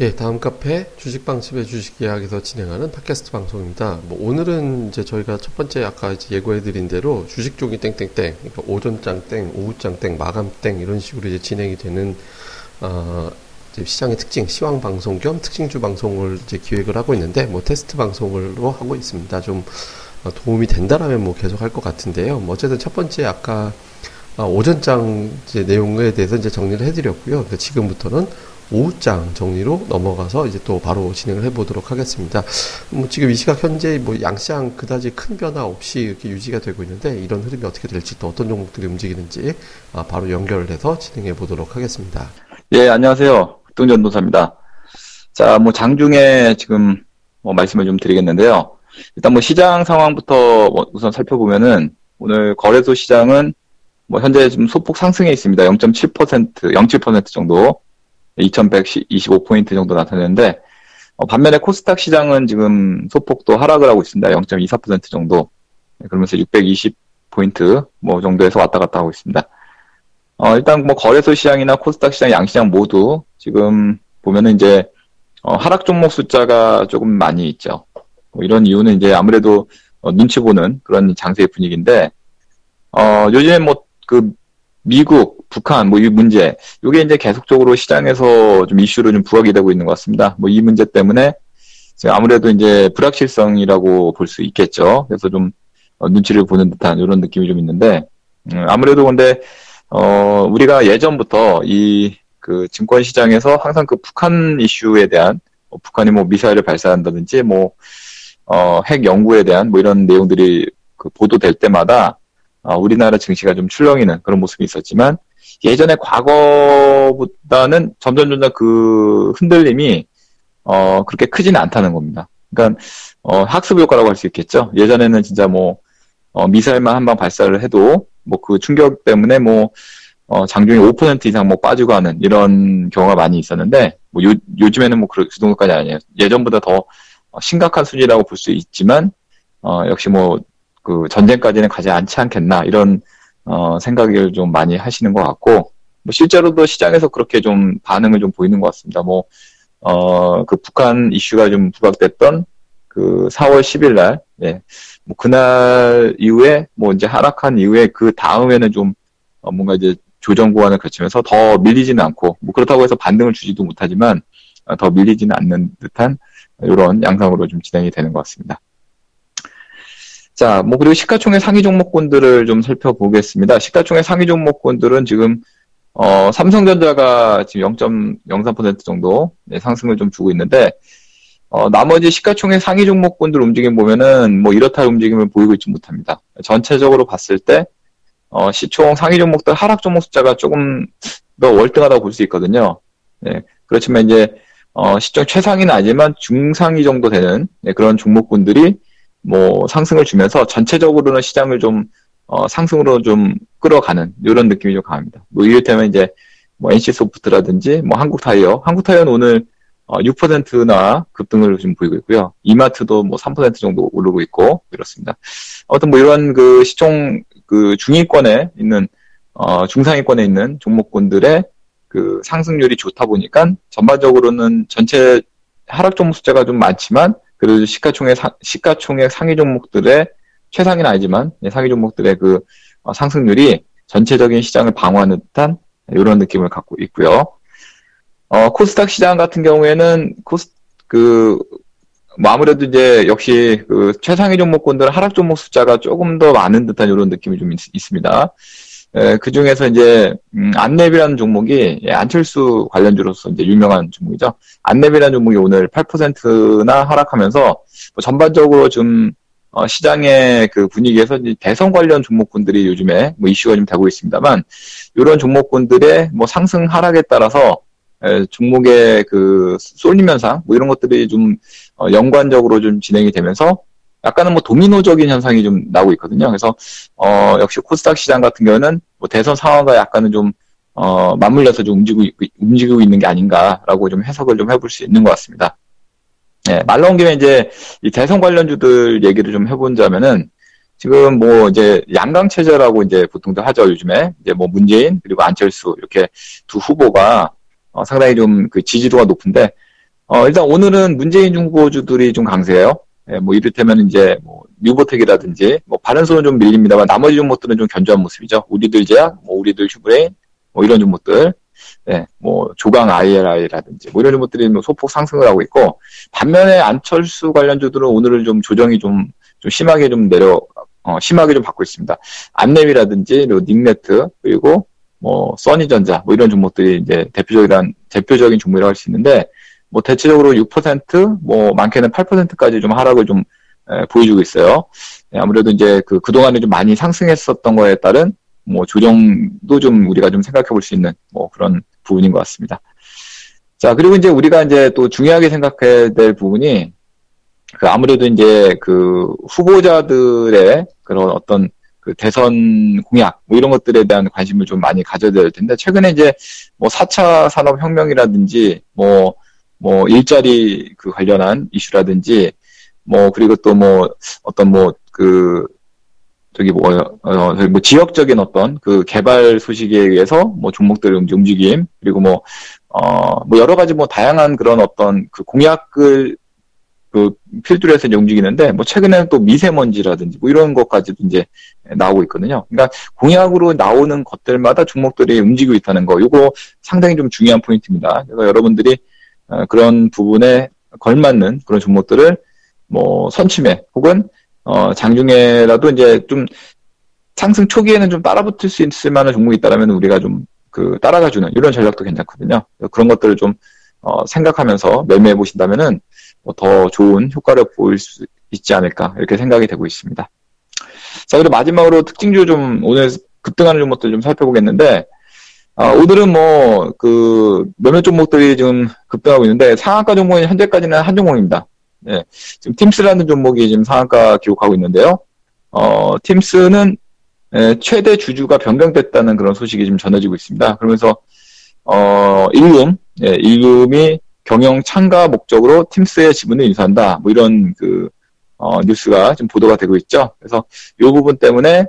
예, 다음 카페 주식방집의 주식 이야기에서 진행하는 팟캐스트 방송입니다. 뭐 오늘은 이제 저희가 첫 번째 아까 이제 예고해드린 대로 주식 종이 땡땡땡, 그러니까 오전장 땡, 오후장 땡, 마감 땡 이런 식으로 이제 진행이 되는 어, 시장의 특징, 시황 방송 겸 특징주 방송을 이제 기획을 하고 있는데 뭐 테스트 방송으로 하고 있습니다. 좀 어, 도움이 된다라면 뭐 계속 할 것 같은데요. 뭐 어쨌든 첫 번째 아까 아, 오전장 이제 내용에 대해서 이제 정리를 해드렸고요. 지금부터는 오후장 정리로 넘어가서 이제 또 바로 진행을 해보도록 하겠습니다. 뭐 지금 이 시각 현재 뭐 양시장 그다지 큰 변화 없이 이렇게 유지가 되고 있는데 이런 흐름이 어떻게 될지 또 어떤 종목들이 움직이는지 아, 바로 연결을 해서 진행해 보도록 하겠습니다. 예, 안녕하세요. 뚱전도사입니다. 자, 뭐 장중에 지금 뭐 말씀을 좀 드리겠는데요. 일단 뭐 시장 상황부터 뭐 우선 살펴보면은 오늘 거래소 시장은 뭐 현재 지금 소폭 상승해 있습니다. 0.7%, 0.7% 정도. 2125포인트 정도 나타내는데 어, 반면에 코스닥 시장은 지금 소폭도 하락을 하고 있습니다. 0.24% 정도. 네, 그러면서 620포인트 뭐 정도에서 왔다 갔다 하고 있습니다. 어, 일단 뭐 거래소 시장이나 코스닥 시장, 양시장 모두 지금 보면은 이제 어, 하락 종목 숫자가 조금 많이 있죠. 뭐 이런 이유는 이제 아무래도 어, 눈치 보는 그런 장세의 분위기인데 어, 요즘에 뭐 그 미국, 북한, 뭐 이 문제, 이게 이제 계속적으로 시장에서 좀 이슈로 좀 부각이 되고 있는 것 같습니다. 뭐 이 문제 때문에 아무래도 이제 불확실성이라고 볼 수 있겠죠. 그래서 좀 어, 눈치를 보는 듯한 이런 느낌이 좀 있는데, 음, 아무래도 근데, 어, 우리가 예전부터 이 그 증권 시장에서 항상 그 북한 이슈에 대한, 뭐 북한이 뭐 미사일을 발사한다든지 뭐, 어, 핵 연구에 대한 뭐 이런 내용들이 그 보도될 때마다 어, 우리나라 증시가 좀 출렁이는 그런 모습이 있었지만 예전에 과거보다는 점점 점점 그 흔들림이 어, 그렇게 크지는 않다는 겁니다. 그러니까 어, 학습 효과라고 할 수 있겠죠. 예전에는 진짜 뭐 어, 미사일만 한 방 발사를 해도 뭐 그 충격 때문에 뭐 어, 장중에 5% 이상 뭐 빠지고 하는 이런 경우가 많이 있었는데 뭐 요, 요즘에는 뭐그 정도까지 아니에요. 예전보다 더 심각한 수준이라고 볼 수 있지만 어, 역시 뭐 그 전쟁까지는 가지 않지 않겠나 이런 어, 생각을 좀 많이 하시는 것 같고 뭐 실제로도 시장에서 그렇게 좀 반응을 좀 보이는 것 같습니다. 뭐 어, 그 북한 이슈가 좀 부각됐던 그 4월 10일 날, 예. 뭐 그날 이후에 뭐 이제 하락한 이후에 그 다음에는 좀 어, 뭔가 이제 조정 구간을 거치면서 더 밀리지는 않고 뭐 그렇다고 해서 반등을 주지도 못하지만 어, 더 밀리지는 않는 듯한 이런 양상으로 좀 진행이 되는 것 같습니다. 자, 뭐 그리고 시가총액 상위 종목군들을 좀 살펴보겠습니다. 시가총액 상위 종목군들은 지금 어, 삼성전자가 지금 0.03% 정도 네, 상승을 좀 주고 있는데 어, 나머지 시가총액 상위 종목군들 움직임 보면은 뭐 이렇다 움직임을 보이고 있지 못합니다. 전체적으로 봤을 때 어, 시총 상위 종목들 하락 종목 숫자가 조금 더 월등하다고 볼 수 있거든요. 네, 그렇지만 이제 어, 시총 최상위는 아니지만 중상위 정도 되는 네, 그런 종목군들이 뭐 상승을 주면서 전체적으로는 시장을 좀 어, 상승으로 좀 끌어가는 이런 느낌이 좀 강합니다. 뭐 이를테면 이제 뭐 NC 소프트라든지 뭐 한국 타이어, 한국 타이어는 오늘 어, 6%나 급등을 좀 보이고 있고요. 이마트도 뭐 3% 정도 오르고 있고 이렇습니다. 아무튼 뭐 이런 그 시총 그 중위권에 있는 어, 중상위권에 있는 종목군들의 그 상승률이 좋다 보니까 전반적으로는 전체 하락 종목 숫자가 좀 많지만 그래도 시가총액 사, 시가총액 상위 종목들의 최상위는 아니지만 예, 상위 종목들의 그 어, 상승률이 전체적인 시장을 방어하는 듯한 이런 느낌을 갖고 있고요. 어, 코스닥 시장 같은 경우에는 코스 그 뭐 아무래도 이제 역시 그 최상위 종목군들 하락 종목 숫자가 조금 더 많은 듯한 이런 느낌이 좀 있, 습니다 그 중에서 이제 음, 안랩이라는 종목이 예, 안철수 관련주로서 이제 유명한 종목이죠. 안랩이라는 종목이 오늘 8%나 하락하면서 뭐 전반적으로 좀 어, 시장의 그 분위기에서 대선 관련 종목군들이 요즘에 뭐 이슈가 좀 되고 있습니다만 이런 종목군들의 뭐 상승 하락에 따라서 에, 종목의 그 쏠림 현상 뭐 이런 것들이 좀 어, 연관적으로 좀 진행이 되면서 약간은 뭐 도미노적인 현상이 좀 나오고 있거든요. 그래서 어 역시 코스닥 시장 같은 경우는 뭐 대선 상황과 약간은 좀 어, 맞물려서 좀 움직이고, 움직이고 있는 게 아닌가라고 좀 해석을 좀 해볼 수 있는 것 같습니다. 네, 말 나온 김에 이제 이 대선 관련주들 얘기를 좀 해본다면은 지금 뭐 이제 양강체제라고 이제 보통도 하죠, 요즘에. 이제 뭐 문재인 그리고 안철수 이렇게 두 후보가 어, 상당히 좀 그 지지도가 높은데 어, 일단 오늘은 문재인 중보주들이 좀 강세예요. 예, 뭐 이를테면 이제 뭐 뉴보텍이라든지 뭐 바른손은 좀 밀립니다만 나머지 종목들은 좀 견조한 모습이죠. 우리들 제약, 뭐 우리들 휴브레인, 뭐 이런 종목들, 예, 뭐 조광 ILI라든지 뭐 이런 종목들이 뭐 소폭 상승을 하고 있고 반면에 안철수 관련주들은 오늘은 좀 조정이 좀, 좀 심하게 좀 내려 어, 심하게 좀 받고 있습니다. 그리고 닉네트 그리고 뭐 써니전자 뭐 이런 종목들이 이제 대표적인 대표적인 종목이라고 할 수 있는데 뭐 대체적으로 6%뭐 많게는 8%까지 좀 하락을 좀 에, 보여주고 있어요. 예, 아무래도 이제 그 그동안에 좀 많이 상승했었던 거에 따른 뭐 조정도 좀 우리가 좀 생각해 볼 수 있는 뭐 그런 부분인 것 같습니다. 자, 그리고 이제 우리가 이제 또 중요하게 생각해야 될 부분이 그 아무래도 이제 그 후보자들의 그런 어떤 그 대선 공약 뭐 이런 것들에 대한 관심을 좀 많이 가져야 될 텐데 최근에 이제 뭐 4차 산업 혁명이라든지 뭐 뭐 일자리 그 관련한 이슈라든지 뭐 그리고 또 뭐 어떤 뭐 그 저기 뭐, 어, 뭐 지역적인 어떤 그 개발 소식에 의해서 뭐 종목들의 움직임 그리고 뭐 어, 뭐 여러 가지 뭐 다양한 그런 어떤 그 공약을 그 필두로 해서 움직이는데 뭐 최근에는 또 미세먼지라든지 뭐 이런 것까지도 이제 나오고 있거든요. 그러니까 공약으로 나오는 것들마다 종목들이 움직이고 있다는 거. 이거 상당히 좀 중요한 포인트입니다. 그래서 여러분들이 어, 그런 부분에 걸맞는 그런 종목들을 뭐 선침해 혹은 어, 장중에라도 이제 좀 상승 초기에는 좀 따라붙을 수 있을 만한 종목이 있다면 우리가 좀 그 따라가 주는 이런 전략도 괜찮거든요. 그런 것들을 좀 어, 생각하면서 매매해 보신다면은 뭐 더 좋은 효과를 보일 수 있지 않을까 이렇게 생각이 되고 있습니다. 자 그리고 마지막으로 특징주 좀 오늘 급등하는 종목들 좀 살펴보겠는데 아, 오늘은 뭐, 그, 몇몇 종목들이 지금 급등하고 있는데, 상한가 종목은 현재까지는 한 종목입니다. 네. 지금 팀스라는 종목이 지금 상한가 기록하고 있는데요. 어, 팀스는 예, 최대 주주가 변경됐다는 그런 소식이 지금 전해지고 있습니다. 그러면서, 어, 일룸, 예, 일룸이 경영 참가 목적으로 팀스의 지분을 인수한다. 뭐 이런 그, 어, 뉴스가 지금 보도가 되고 있죠. 그래서 이 부분 때문에 네,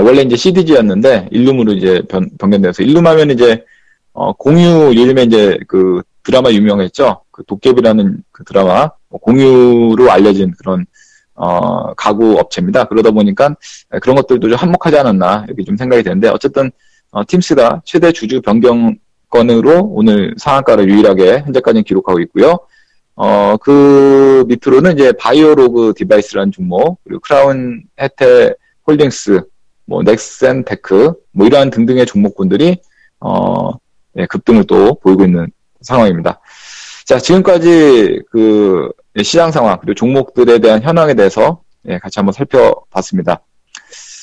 원래 이제 CDG였는데 일룸으로 이제 변, 변경돼서 일룸 하면 이제 어, 공유 요즘에 이제 그 드라마 유명했죠. 그 도깨비라는 그 드라마 뭐 공유로 알려진 그런 어, 가구 업체입니다. 그러다 보니까 그런 것들도 좀 한몫하지 않았나 이렇게 좀 생각이 되는데 어쨌든 어, 팀스가 최대 주주 변경건으로 오늘 상한가를 유일하게 현재까지는 기록하고 있고요. 어, 그 밑으로는 이제 바이오로그 디바이스라는 종목, 그리고 크라운 해태 홀딩스, 뭐 넥센 테크 뭐 이러한 등등의 종목군들이 어 예, 급등을 또 보이고 있는 상황입니다. 자 지금까지 그 시장 상황 그리고 종목들에 대한 현황에 대해서 예, 같이 한번 살펴봤습니다.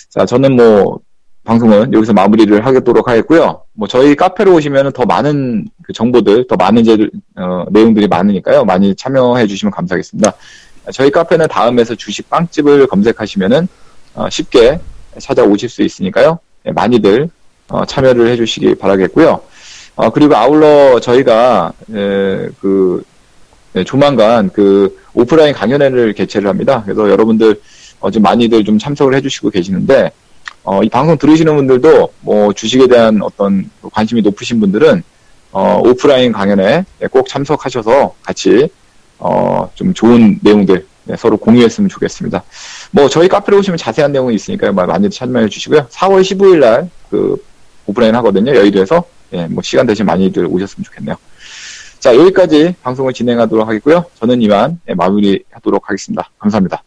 자 저는 뭐 방송은 여기서 마무리를 하도록 하겠고요. 뭐 저희 카페로 오시면 더 많은 그 정보들, 더 많은 제, 어, 내용들이 많으니까요. 많이 참여해 주시면 감사하겠습니다. 저희 카페는 다음에서 주식 빵집을 검색하시면은 어, 쉽게 찾아오실 수 있으니까요. 예, 많이들 어, 참여를 해주시기 바라겠고요. 어, 그리고 아울러 저희가 에, 그 에, 조만간 그 오프라인 강연회를 개최를 합니다. 그래서 여러분들 어, 좀 많이들 좀 참석을 해주시고 계시는데 어, 이 방송 들으시는 분들도 뭐 주식에 대한 어떤 관심이 높으신 분들은 어, 오프라인 강연에 꼭 참석하셔서 같이 어, 좀 좋은 내용들 네, 서로 공유했으면 좋겠습니다. 뭐 저희 카페로 오시면 자세한 내용이 있으니까요. 많이 참여해 주시고요. 4월 15일 날 그 오프라인 하거든요. 여의도에서 예, 뭐 시간 되시면 많이들 오셨으면 좋겠네요. 자 여기까지 방송을 진행하도록 하겠고요. 저는 이만 예, 마무리하도록 하겠습니다. 감사합니다.